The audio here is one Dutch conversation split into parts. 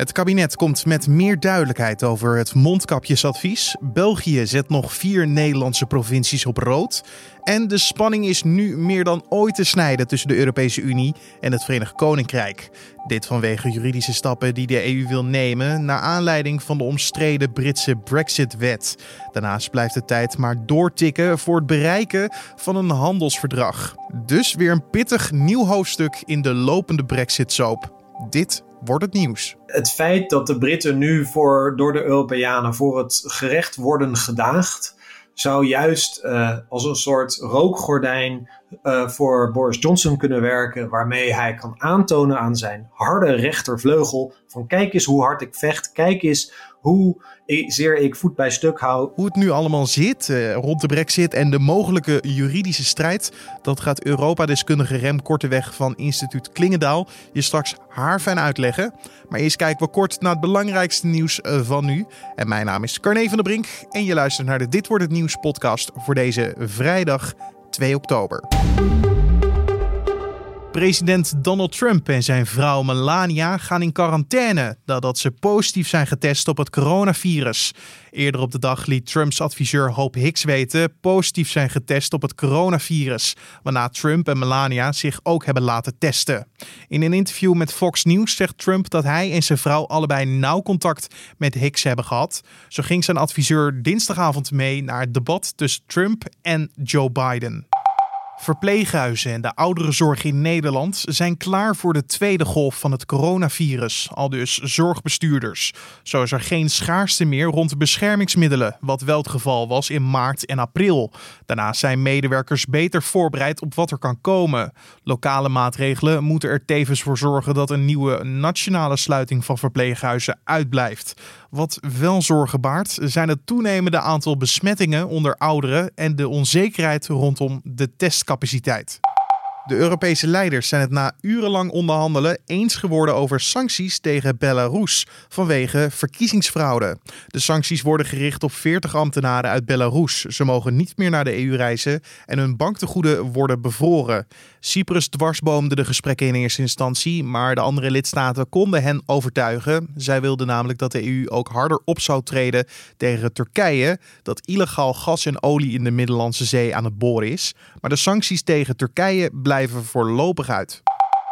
Het kabinet komt met meer duidelijkheid over het mondkapjesadvies. België zet nog vier Nederlandse provincies op rood. En de spanning is nu meer dan ooit te snijden tussen de Europese Unie en het Verenigd Koninkrijk. Dit vanwege juridische stappen die de EU wil nemen naar aanleiding van de omstreden Britse Brexit-wet. Daarnaast blijft de tijd maar doortikken voor het bereiken van een handelsverdrag. Dus weer een pittig nieuw hoofdstuk in de lopende Brexit-soap. Dit wordt het nieuws. Het feit dat de Britten nu voor, door de Europeanen voor het gerecht worden gedaagd, zou juist uh, als een soort rookgordijn uh, voor Boris Johnson kunnen werken, waarmee hij kan aantonen aan zijn harde rechtervleugel van kijk eens hoe hard ik vecht, kijk eens hoe zeer ik voet bij stuk hou. Hoe het nu allemaal zit uh, rond de brexit en de mogelijke juridische strijd, dat gaat Europa-deskundige Rem Korteweg van instituut Klingendaal je straks haarfijn uitleggen. Maar eerst kijken we kort naar het belangrijkste nieuws van nu. En mijn naam is Carne van der Brink en je luistert naar de Dit Wordt Het Nieuws podcast voor deze vrijdag 2 oktober. President Donald Trump en zijn vrouw Melania gaan in quarantaine nadat ze positief zijn getest op het coronavirus. Eerder op de dag liet Trumps adviseur Hope Hicks weten positief zijn getest op het coronavirus, waarna Trump en Melania zich ook hebben laten testen. In een interview met Fox News zegt Trump dat hij en zijn vrouw allebei nauw contact met Hicks hebben gehad. Zo ging zijn adviseur dinsdagavond mee naar het debat tussen Trump en Joe Biden. Verpleeghuizen en de ouderenzorg in Nederland zijn klaar voor de tweede golf van het coronavirus, al dus zorgbestuurders. Zo is er geen schaarste meer rond de beschermingsmiddelen, wat wel het geval was in maart en april. Daarnaast zijn medewerkers beter voorbereid op wat er kan komen. Lokale maatregelen moeten er tevens voor zorgen dat een nieuwe nationale sluiting van verpleeghuizen uitblijft. Wat wel zorgen baart, zijn het toenemende aantal besmettingen onder ouderen en de onzekerheid rondom de testcapaciteit. De Europese leiders zijn het na urenlang onderhandelen eens geworden over sancties tegen Belarus vanwege verkiezingsfraude. De sancties worden gericht op 40 ambtenaren uit Belarus. Ze mogen niet meer naar de EU reizen en hun banktegoeden worden bevroren. Cyprus dwarsboomde de gesprekken in eerste instantie, maar de andere lidstaten konden hen overtuigen. Zij wilden namelijk dat de EU ook harder op zou treden tegen Turkije, dat illegaal gas en olie in de Middellandse Zee aan het boren is. Maar de sancties tegen Turkije blijven voorlopig uit.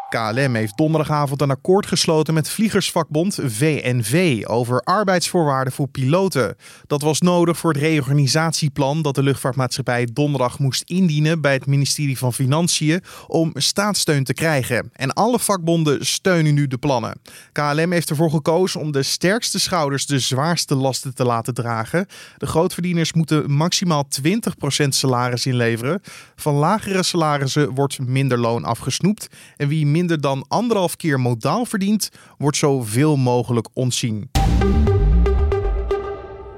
KLM heeft donderdagavond een akkoord gesloten met vliegersvakbond VNV over arbeidsvoorwaarden voor piloten. Dat was nodig voor het reorganisatieplan dat de luchtvaartmaatschappij donderdag moest indienen bij het ministerie van Financiën om staatssteun te krijgen. En alle vakbonden steunen nu de plannen. KLM heeft ervoor gekozen om de sterkste schouders de zwaarste lasten te laten dragen. De grootverdieners moeten maximaal 20% salaris inleveren. Van lagere salarissen wordt minder loon afgesnoept en wie minder dan anderhalf keer modaal verdient, wordt zoveel mogelijk ontzien.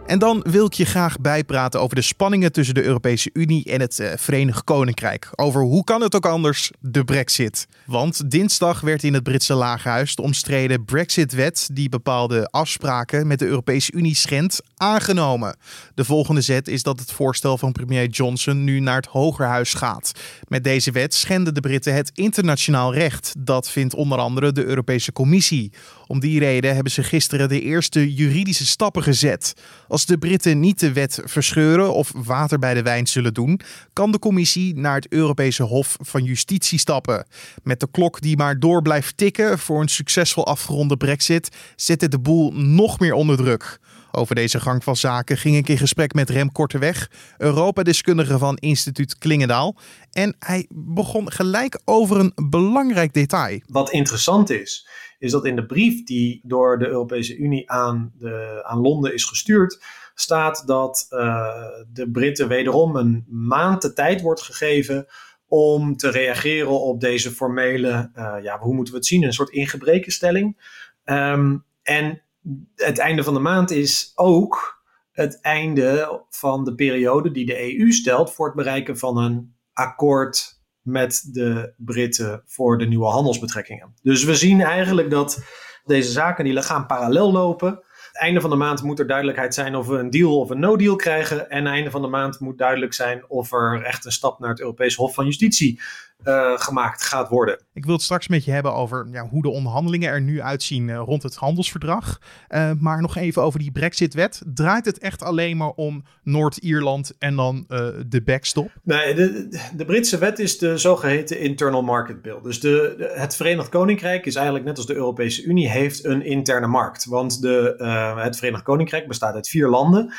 En dan wil ik je graag bijpraten over de spanningen tussen de Europese Unie en het uh, Verenigd Koninkrijk. Over hoe kan het ook anders, de Brexit. Want dinsdag werd in het Britse Lagerhuis de omstreden Brexit-wet, die bepaalde afspraken met de Europese Unie schendt, aangenomen. De volgende zet is dat het voorstel van premier Johnson nu naar het Hogerhuis gaat. Met deze wet schenden de Britten het internationaal recht. Dat vindt onder andere de Europese Commissie. Om die reden hebben ze gisteren de eerste juridische stappen gezet. Als de Britten niet de wet verscheuren of water bij de wijn zullen doen, kan de commissie naar het Europese Hof van Justitie stappen. Met de klok die maar door blijft tikken voor een succesvol afgeronde Brexit, zet het de boel nog meer onder druk. Over deze gang van zaken ging ik in gesprek met Rem Korteweg, Europa-deskundige van instituut Klingendaal. En hij begon gelijk over een belangrijk detail. Wat interessant is, is dat in de brief die door de Europese Unie aan, de, aan Londen is gestuurd, staat dat uh, de Britten wederom een maand de tijd wordt gegeven om te reageren op deze formele, uh, ja, hoe moeten we het zien, een soort ingebrekenstelling. Um, en het einde van de maand is ook het einde van de periode die de EU stelt voor het bereiken van een akkoord met de Britten voor de nieuwe handelsbetrekkingen. Dus we zien eigenlijk dat deze zaken die gaan parallel lopen. Einde van de maand moet er duidelijkheid zijn of we een deal of een no-deal krijgen. En einde van de maand moet duidelijk zijn of er echt een stap naar het Europese Hof van Justitie uh, gemaakt gaat worden. Ik wil het straks met je hebben over ja, hoe de onderhandelingen er nu uitzien uh, rond het handelsverdrag. Uh, maar nog even over die Brexit-wet. Draait het echt alleen maar om Noord-Ierland en dan de backstop? Nee, de, de, Britse wet is de zogeheten Internal Market Bill. Dus de, de, het Verenigd Koninkrijk is eigenlijk net als de Europese Unie heeft een interne markt. Want de, het Verenigd Koninkrijk bestaat uit vier landen: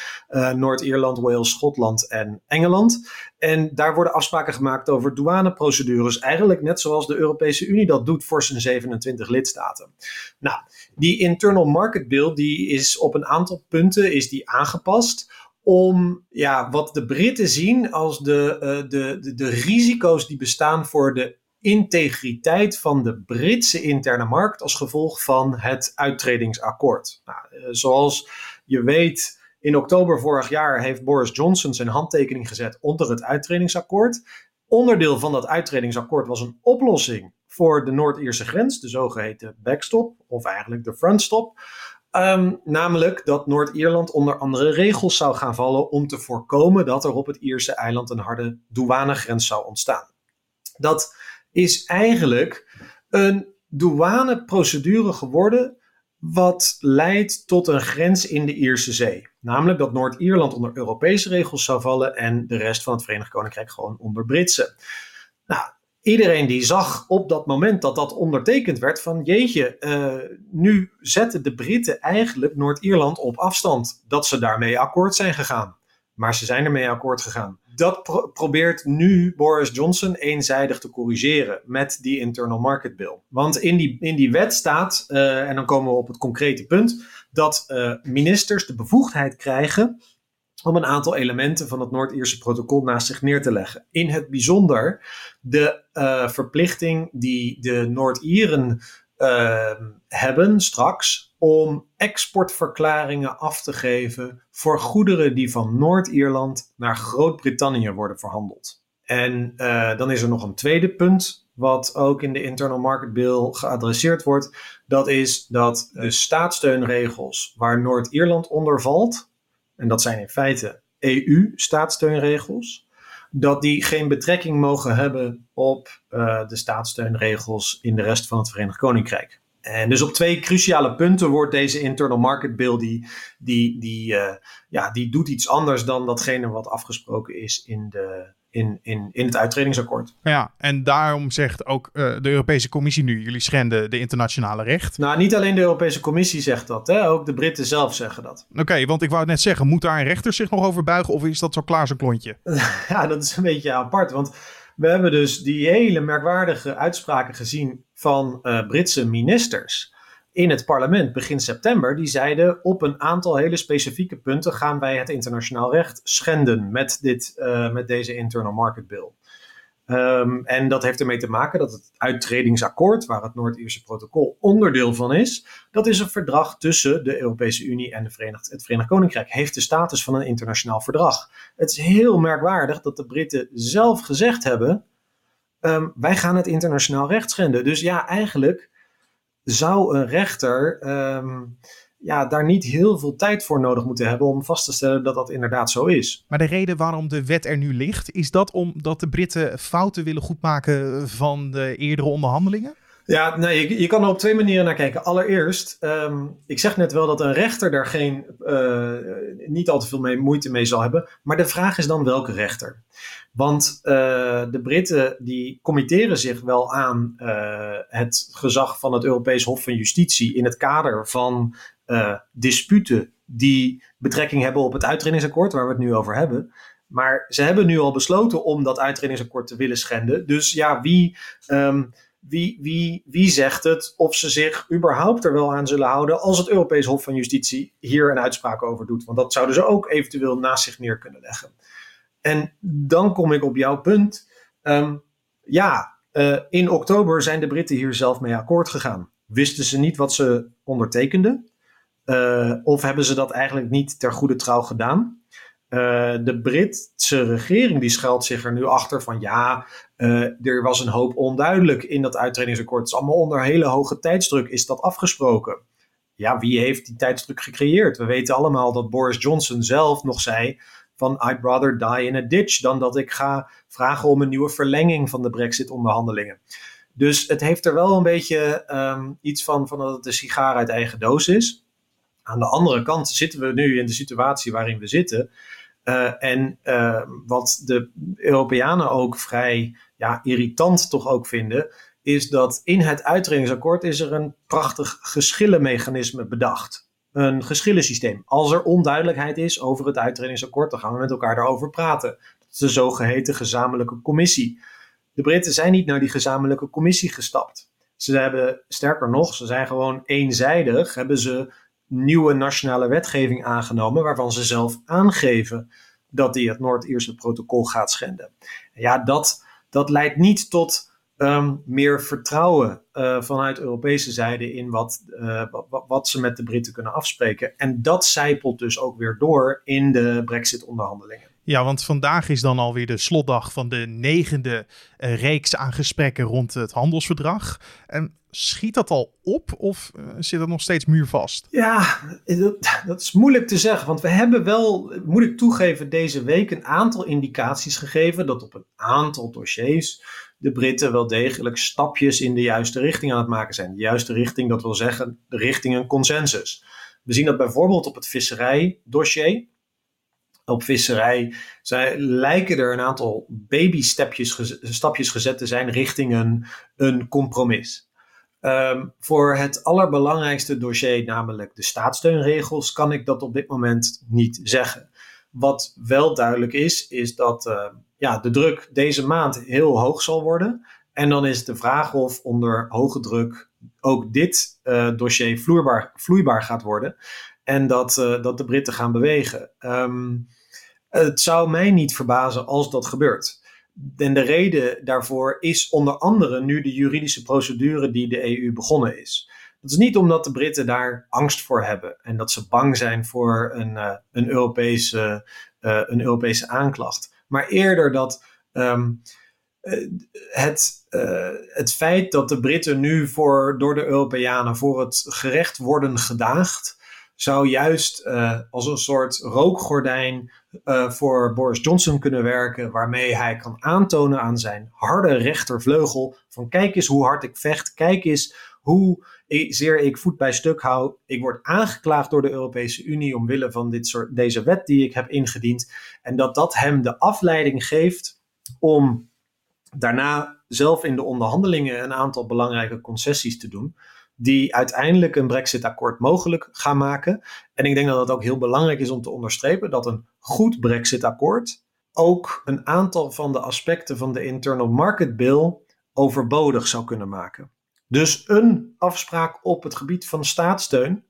Noord-Ierland, Wales, Schotland en Engeland. En daar worden afspraken gemaakt over douaneprocedures. Eigenlijk net zoals de Europese Unie dat doet voor zijn 27 lidstaten. Nou, die Internal Market Bill die is op een aantal punten is die aangepast om ja, wat de Britten zien als de, uh, de, de, de risico's die bestaan voor de integriteit van de Britse interne markt als gevolg van het uittredingsakkoord. Nou, uh, zoals je weet in oktober vorig jaar heeft Boris Johnson zijn handtekening gezet onder het uittredingsakkoord. Onderdeel van dat uittredingsakkoord was een oplossing voor de Noord-Ierse grens, de zogeheten backstop, of eigenlijk de frontstop. Um, namelijk dat Noord-Ierland onder andere regels zou gaan vallen om te voorkomen dat er op het Ierse eiland een harde douanegrens zou ontstaan. Dat is eigenlijk een douaneprocedure geworden wat leidt tot een grens in de Ierse Zee. Namelijk dat Noord-Ierland onder Europese regels zou vallen en de rest van het Verenigd Koninkrijk gewoon onder Britse. Nou, iedereen die zag op dat moment dat dat ondertekend werd van jeetje, uh, nu zetten de Britten eigenlijk Noord-Ierland op afstand dat ze daarmee akkoord zijn gegaan. Maar ze zijn ermee akkoord gegaan. Dat probeert nu Boris Johnson eenzijdig te corrigeren met die Internal Market Bill. Want in die, in die wet staat, uh, en dan komen we op het concrete punt, dat uh, ministers de bevoegdheid krijgen om een aantal elementen van het Noord-Ierse protocol naast zich neer te leggen. In het bijzonder de uh, verplichting die de Noord-Ieren hebben straks om exportverklaringen af te geven voor goederen die van Noord-Ierland naar Groot-Brittannië worden verhandeld. En dan is er nog een tweede punt, wat ook in de Internal Market Bill geadresseerd wordt. Dat is dat de staatssteunregels waar Noord-Ierland onder valt, en dat zijn in feite EU-staatssteunregels, dat die geen betrekking mogen hebben op uh, de staatssteunregels in de rest van het Verenigd Koninkrijk. En dus op twee cruciale punten wordt deze internal market bill, die, die, die, uh, ja, die doet iets anders dan datgene wat afgesproken is in, de, in, in, in het uittredingsakkoord. Ja, en daarom zegt ook uh, de Europese Commissie nu, jullie schenden de internationale recht. Nou, niet alleen de Europese Commissie zegt dat, hè? ook de Britten zelf zeggen dat. Oké, okay, want ik wou net zeggen, moet daar een rechter zich nog over buigen of is dat zo klaar zo'n klontje? ja, dat is een beetje apart, want we hebben dus die hele merkwaardige uitspraken gezien van uh, Britse ministers in het parlement begin september. Die zeiden op een aantal hele specifieke punten gaan wij het internationaal recht schenden met, dit, uh, met deze Internal Market Bill. Um, en dat heeft ermee te maken dat het uittredingsakkoord, waar het Noord-Ierse protocol onderdeel van is, dat is een verdrag tussen de Europese Unie en het Verenigd Koninkrijk. Heeft de status van een internationaal verdrag. Het is heel merkwaardig dat de Britten zelf gezegd hebben: um, wij gaan het internationaal recht schenden. Dus ja, eigenlijk zou een rechter. Um, ja, daar niet heel veel tijd voor nodig moeten hebben om vast te stellen dat dat inderdaad zo is. Maar de reden waarom de wet er nu ligt, is dat omdat de Britten fouten willen goedmaken van de eerdere onderhandelingen? Ja, nee, je, je kan er op twee manieren naar kijken. Allereerst, um, ik zeg net wel dat een rechter daar geen, uh, niet al te veel moeite mee zal hebben. Maar de vraag is dan welke rechter? Want uh, de Britten die committeren zich wel aan uh, het gezag van het Europees Hof van Justitie in het kader van disputen die betrekking hebben op het uittredingsakkoord, waar we het nu over hebben. Maar ze hebben nu al besloten om dat uittredingsakkoord te willen schenden. Dus ja, wie, um, wie, wie, wie zegt het of ze zich überhaupt er wel aan zullen houden als het Europees Hof van Justitie hier een uitspraak over doet? Want dat zouden ze ook eventueel naast zich neer kunnen leggen. En dan kom ik op jouw punt. Um, ja, uh, in oktober zijn de Britten hier zelf mee akkoord gegaan. Wisten ze niet wat ze ondertekenden? Uh, of hebben ze dat eigenlijk niet ter goede trouw gedaan? Uh, de Britse regering die schuilt zich er nu achter van ja, uh, er was een hoop onduidelijk in dat uittredingsakkoord. Het is allemaal onder hele hoge tijdsdruk is dat afgesproken. Ja, wie heeft die tijdsdruk gecreëerd? We weten allemaal dat Boris Johnson zelf nog zei van I'd rather die in a ditch dan dat ik ga vragen om een nieuwe verlenging van de Brexit-onderhandelingen. Dus het heeft er wel een beetje ehm, iets van, van dat het een sigaar uit eigen doos is. Aan de andere kant zitten we nu in de situatie waarin we zitten. Uh, en uh, wat de Europeanen ook vrij ja, irritant toch ook vinden, is dat in het uitredingsakkoord is er een prachtig geschillenmechanisme bedacht. Een geschillensysteem. Als er onduidelijkheid is over het uitredingsakkoord, dan gaan we met elkaar daarover praten. Dat is de zogeheten gezamenlijke commissie. De Britten zijn niet naar die gezamenlijke commissie gestapt. Ze hebben, sterker nog, ze zijn gewoon eenzijdig, hebben ze nieuwe nationale wetgeving aangenomen, waarvan ze zelf aangeven dat die het Noord-Ierse protocol gaat schenden. Ja, dat, dat leidt niet tot Ehm, meer vertrouwen uh, vanuit Europese zijde in wat, uh, wat, wat, ze met de Britten kunnen afspreken. En dat zijpelt dus ook weer door in de Brexit-onderhandelingen. Ja, want vandaag is dan alweer de slotdag van de negende uh, reeks aan gesprekken rond het handelsverdrag. En schiet dat al op of zit dat nog steeds muurvast? Ja, dat, dat, is moeilijk te zeggen. Want we hebben wel, moet ik toegeven, deze week een aantal indicaties gegeven dat op een aantal dossiers de Britten wel degelijk stapjes in de juiste richting aan het maken zijn. De juiste richting, dat wil zeggen, de richting een consensus. We zien dat bijvoorbeeld op het visserijdossier. Op visserij lijken er een aantal babystapjes stapjes gezet te zijn richting een, een compromis. Um, voor het allerbelangrijkste dossier, namelijk de staatssteunregels, kan ik dat op dit moment niet zeggen. Wat wel duidelijk is, is dat uh, ja, de druk deze maand heel hoog zal worden. En dan is de vraag of onder hoge druk ook dit uh, dossier vloeibaar, vloeibaar gaat worden. En dat, uh, dat de Britten gaan bewegen. Um, het zou mij niet verbazen als dat gebeurt. En de reden daarvoor is onder andere nu de juridische procedure die de EU begonnen is. Dat is niet omdat de Britten daar angst voor hebben en dat ze bang zijn voor een, uh, een, Europese, uh, een Europese aanklacht maar eerder dat um, het, het feit dat de Britten nu voor, door de Europeanen voor het gerecht worden gedaagd, zou juist uh, als een soort rookgordijn uh, voor Boris Johnson kunnen werken, waarmee hij kan aantonen aan zijn harde rechtervleugel van kijk eens hoe hard ik vecht, kijk eens hoe zeer ik voet bij stuk hou. Ik word aangeklaagd door de Europese Unie omwille van dit soort, deze wet die ik heb ingediend. En dat dat hem de afleiding geeft om daarna zelf in de onderhandelingen een aantal belangrijke concessies te doen. Die uiteindelijk een Brexit-akkoord mogelijk gaan maken. En ik denk dat het ook heel belangrijk is om te onderstrepen dat een goed Brexit-akkoord ook een aantal van de aspecten van de Internal Market Bill overbodig zou kunnen maken. Dus een afspraak op het gebied van staatssteun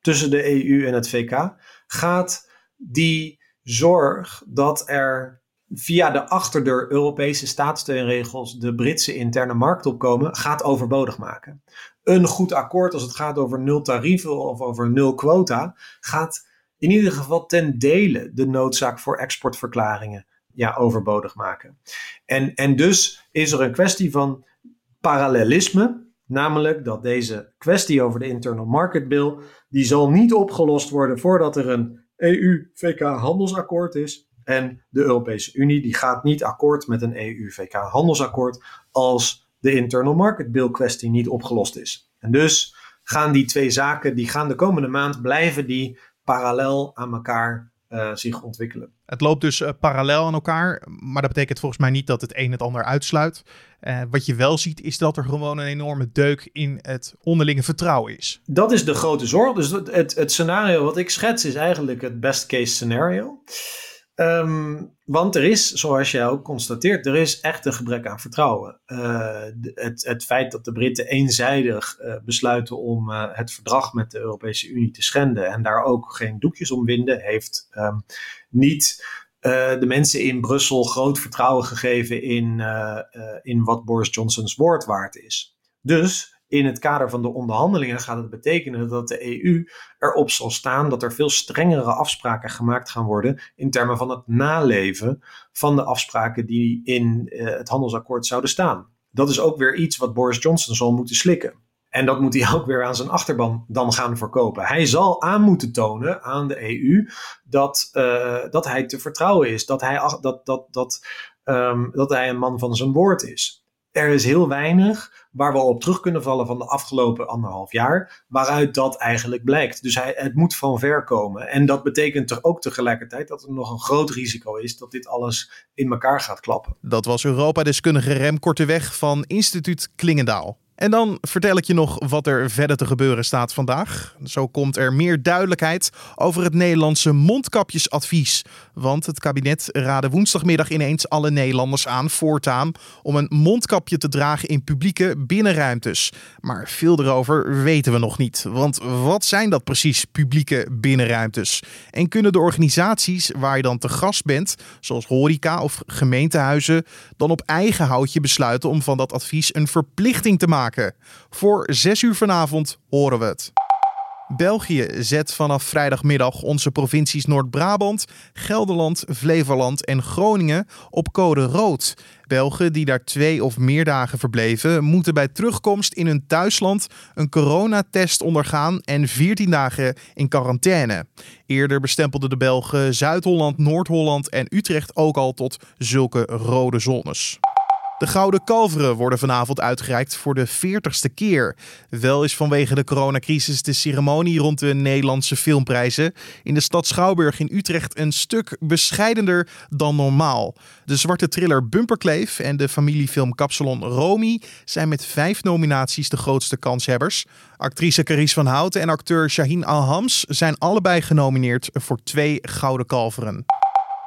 tussen de EU en het VK gaat die zorg dat er via de achterdeur Europese staatssteunregels de Britse interne markt opkomen, gaat overbodig maken. Een goed akkoord als het gaat over nul tarieven of over nul quota, gaat in ieder geval ten dele de noodzaak voor exportverklaringen ja, overbodig maken. En, en dus is er een kwestie van parallelisme Namelijk dat deze kwestie over de Internal Market Bill, die zal niet opgelost worden voordat er een EU-VK handelsakkoord is. En de Europese Unie die gaat niet akkoord met een EU-VK handelsakkoord als de Internal Market Bill kwestie niet opgelost is. En dus gaan die twee zaken, die gaan de komende maand blijven die parallel aan elkaar uh, zich ontwikkelen. Het loopt dus uh, parallel aan elkaar, maar dat betekent volgens mij niet dat het een het ander uitsluit. Uh, wat je wel ziet is dat er gewoon een enorme deuk in het onderlinge vertrouwen is. Dat is de grote zorg. Dus het, het, het scenario wat ik schets is eigenlijk het best case scenario. Um, want er is, zoals jij ook constateert, er is echt een gebrek aan vertrouwen. Uh, het, het, feit dat de Britten eenzijdig uh, besluiten om uh, het verdrag met de Europese Unie te schenden en daar ook geen doekjes om winden, heeft um, niet de mensen in Brussel groot vertrouwen gegeven in, in wat Boris Johnson's woord waard is. Dus in het kader van de onderhandelingen gaat het betekenen dat de EU erop zal staan dat er veel strengere afspraken gemaakt gaan worden in termen van het naleven van de afspraken die in uh, het handelsakkoord zouden staan. Dat is ook weer iets wat Boris Johnson zal moeten slikken. En dat moet hij ook weer aan zijn achterban dan gaan verkopen. Hij zal aan moeten tonen aan de EU dat, uh, dat hij te vertrouwen is. Dat hij, dat, dat, dat, um, dat hij een man van zijn woord is. Er is heel weinig waar we op terug kunnen vallen van de afgelopen anderhalf jaar, waaruit dat eigenlijk blijkt. Dus hij, het moet van ver komen. En dat betekent er ook tegelijkertijd dat er nog een groot risico is dat dit alles in elkaar gaat klappen. Dat was Europa-deskundige Rem Korteweg van Instituut Klingendaal. En dan vertel ik je nog wat er verder te gebeuren staat vandaag. Zo komt er meer duidelijkheid over het Nederlandse mondkapjesadvies. Want het kabinet raadde woensdagmiddag ineens alle Nederlanders aan voortaan om een mondkapje te dragen in publieke binnenruimtes. Maar veel erover weten we nog niet. Want wat zijn dat precies, publieke binnenruimtes? En kunnen de organisaties waar je dan te gast bent, zoals horeca of gemeentehuizen, dan op eigen houtje besluiten om van dat advies een verplichting te maken? Voor 6 uur vanavond horen we het. België zet vanaf vrijdagmiddag onze provincies Noord-Brabant, Gelderland, Flevoland en Groningen op code rood. Belgen die daar twee of meer dagen verbleven, moeten bij terugkomst in hun thuisland een coronatest ondergaan en 14 dagen in quarantaine. Eerder bestempelden de Belgen Zuid-Holland, Noord-Holland en Utrecht ook al tot zulke rode zones. De Gouden Kalveren worden vanavond uitgereikt voor de 40ste keer. Wel is vanwege de coronacrisis de ceremonie rond de Nederlandse filmprijzen in de stad Schouwburg in Utrecht een stuk bescheidener dan normaal. De zwarte thriller Bumperkleef en de familiefilm Kapsalon Romy zijn met vijf nominaties de grootste kanshebbers. Actrice Carice van Houten en acteur Shaheen Alhams zijn allebei genomineerd voor twee Gouden Kalveren.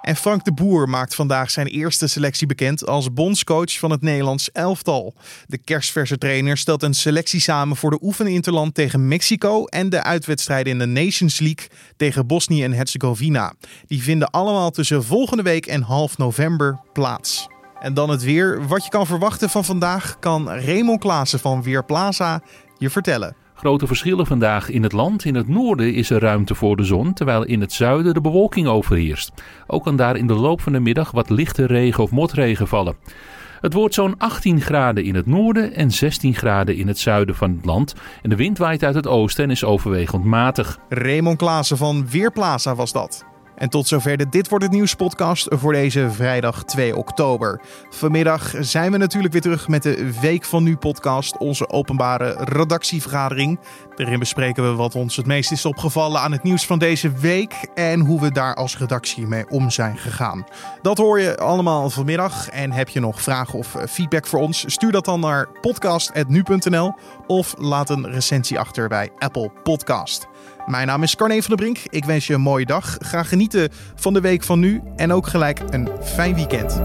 En Frank de Boer maakt vandaag zijn eerste selectie bekend als bondscoach van het Nederlands elftal. De kerstverse trainer stelt een selectie samen voor de oefeninterland tegen Mexico en de uitwedstrijden in de Nations League tegen Bosnië en Herzegovina. Die vinden allemaal tussen volgende week en half november plaats. En dan het weer. Wat je kan verwachten van vandaag kan Raymond Klaassen van Weerplaza je vertellen. Grote verschillen vandaag in het land. In het noorden is er ruimte voor de zon, terwijl in het zuiden de bewolking overheerst. Ook kan daar in de loop van de middag wat lichte regen of motregen vallen. Het wordt zo'n 18 graden in het noorden en 16 graden in het zuiden van het land. En de wind waait uit het oosten en is overwegend matig. Raymond Klaassen van Weerplaza was dat. En tot zover de Dit Wordt Het Nieuws podcast voor deze vrijdag 2 oktober. Vanmiddag zijn we natuurlijk weer terug met de Week van Nu podcast, onze openbare redactievergadering. Daarin bespreken we wat ons het meest is opgevallen aan het nieuws van deze week en hoe we daar als redactie mee om zijn gegaan. Dat hoor je allemaal vanmiddag. En heb je nog vragen of feedback voor ons? Stuur dat dan naar podcast.nu.nl of laat een recensie achter bij Apple Podcast. Mijn naam is Carne van der Brink. Ik wens je een mooie dag. Ga genieten van de week van nu en ook gelijk een fijn weekend.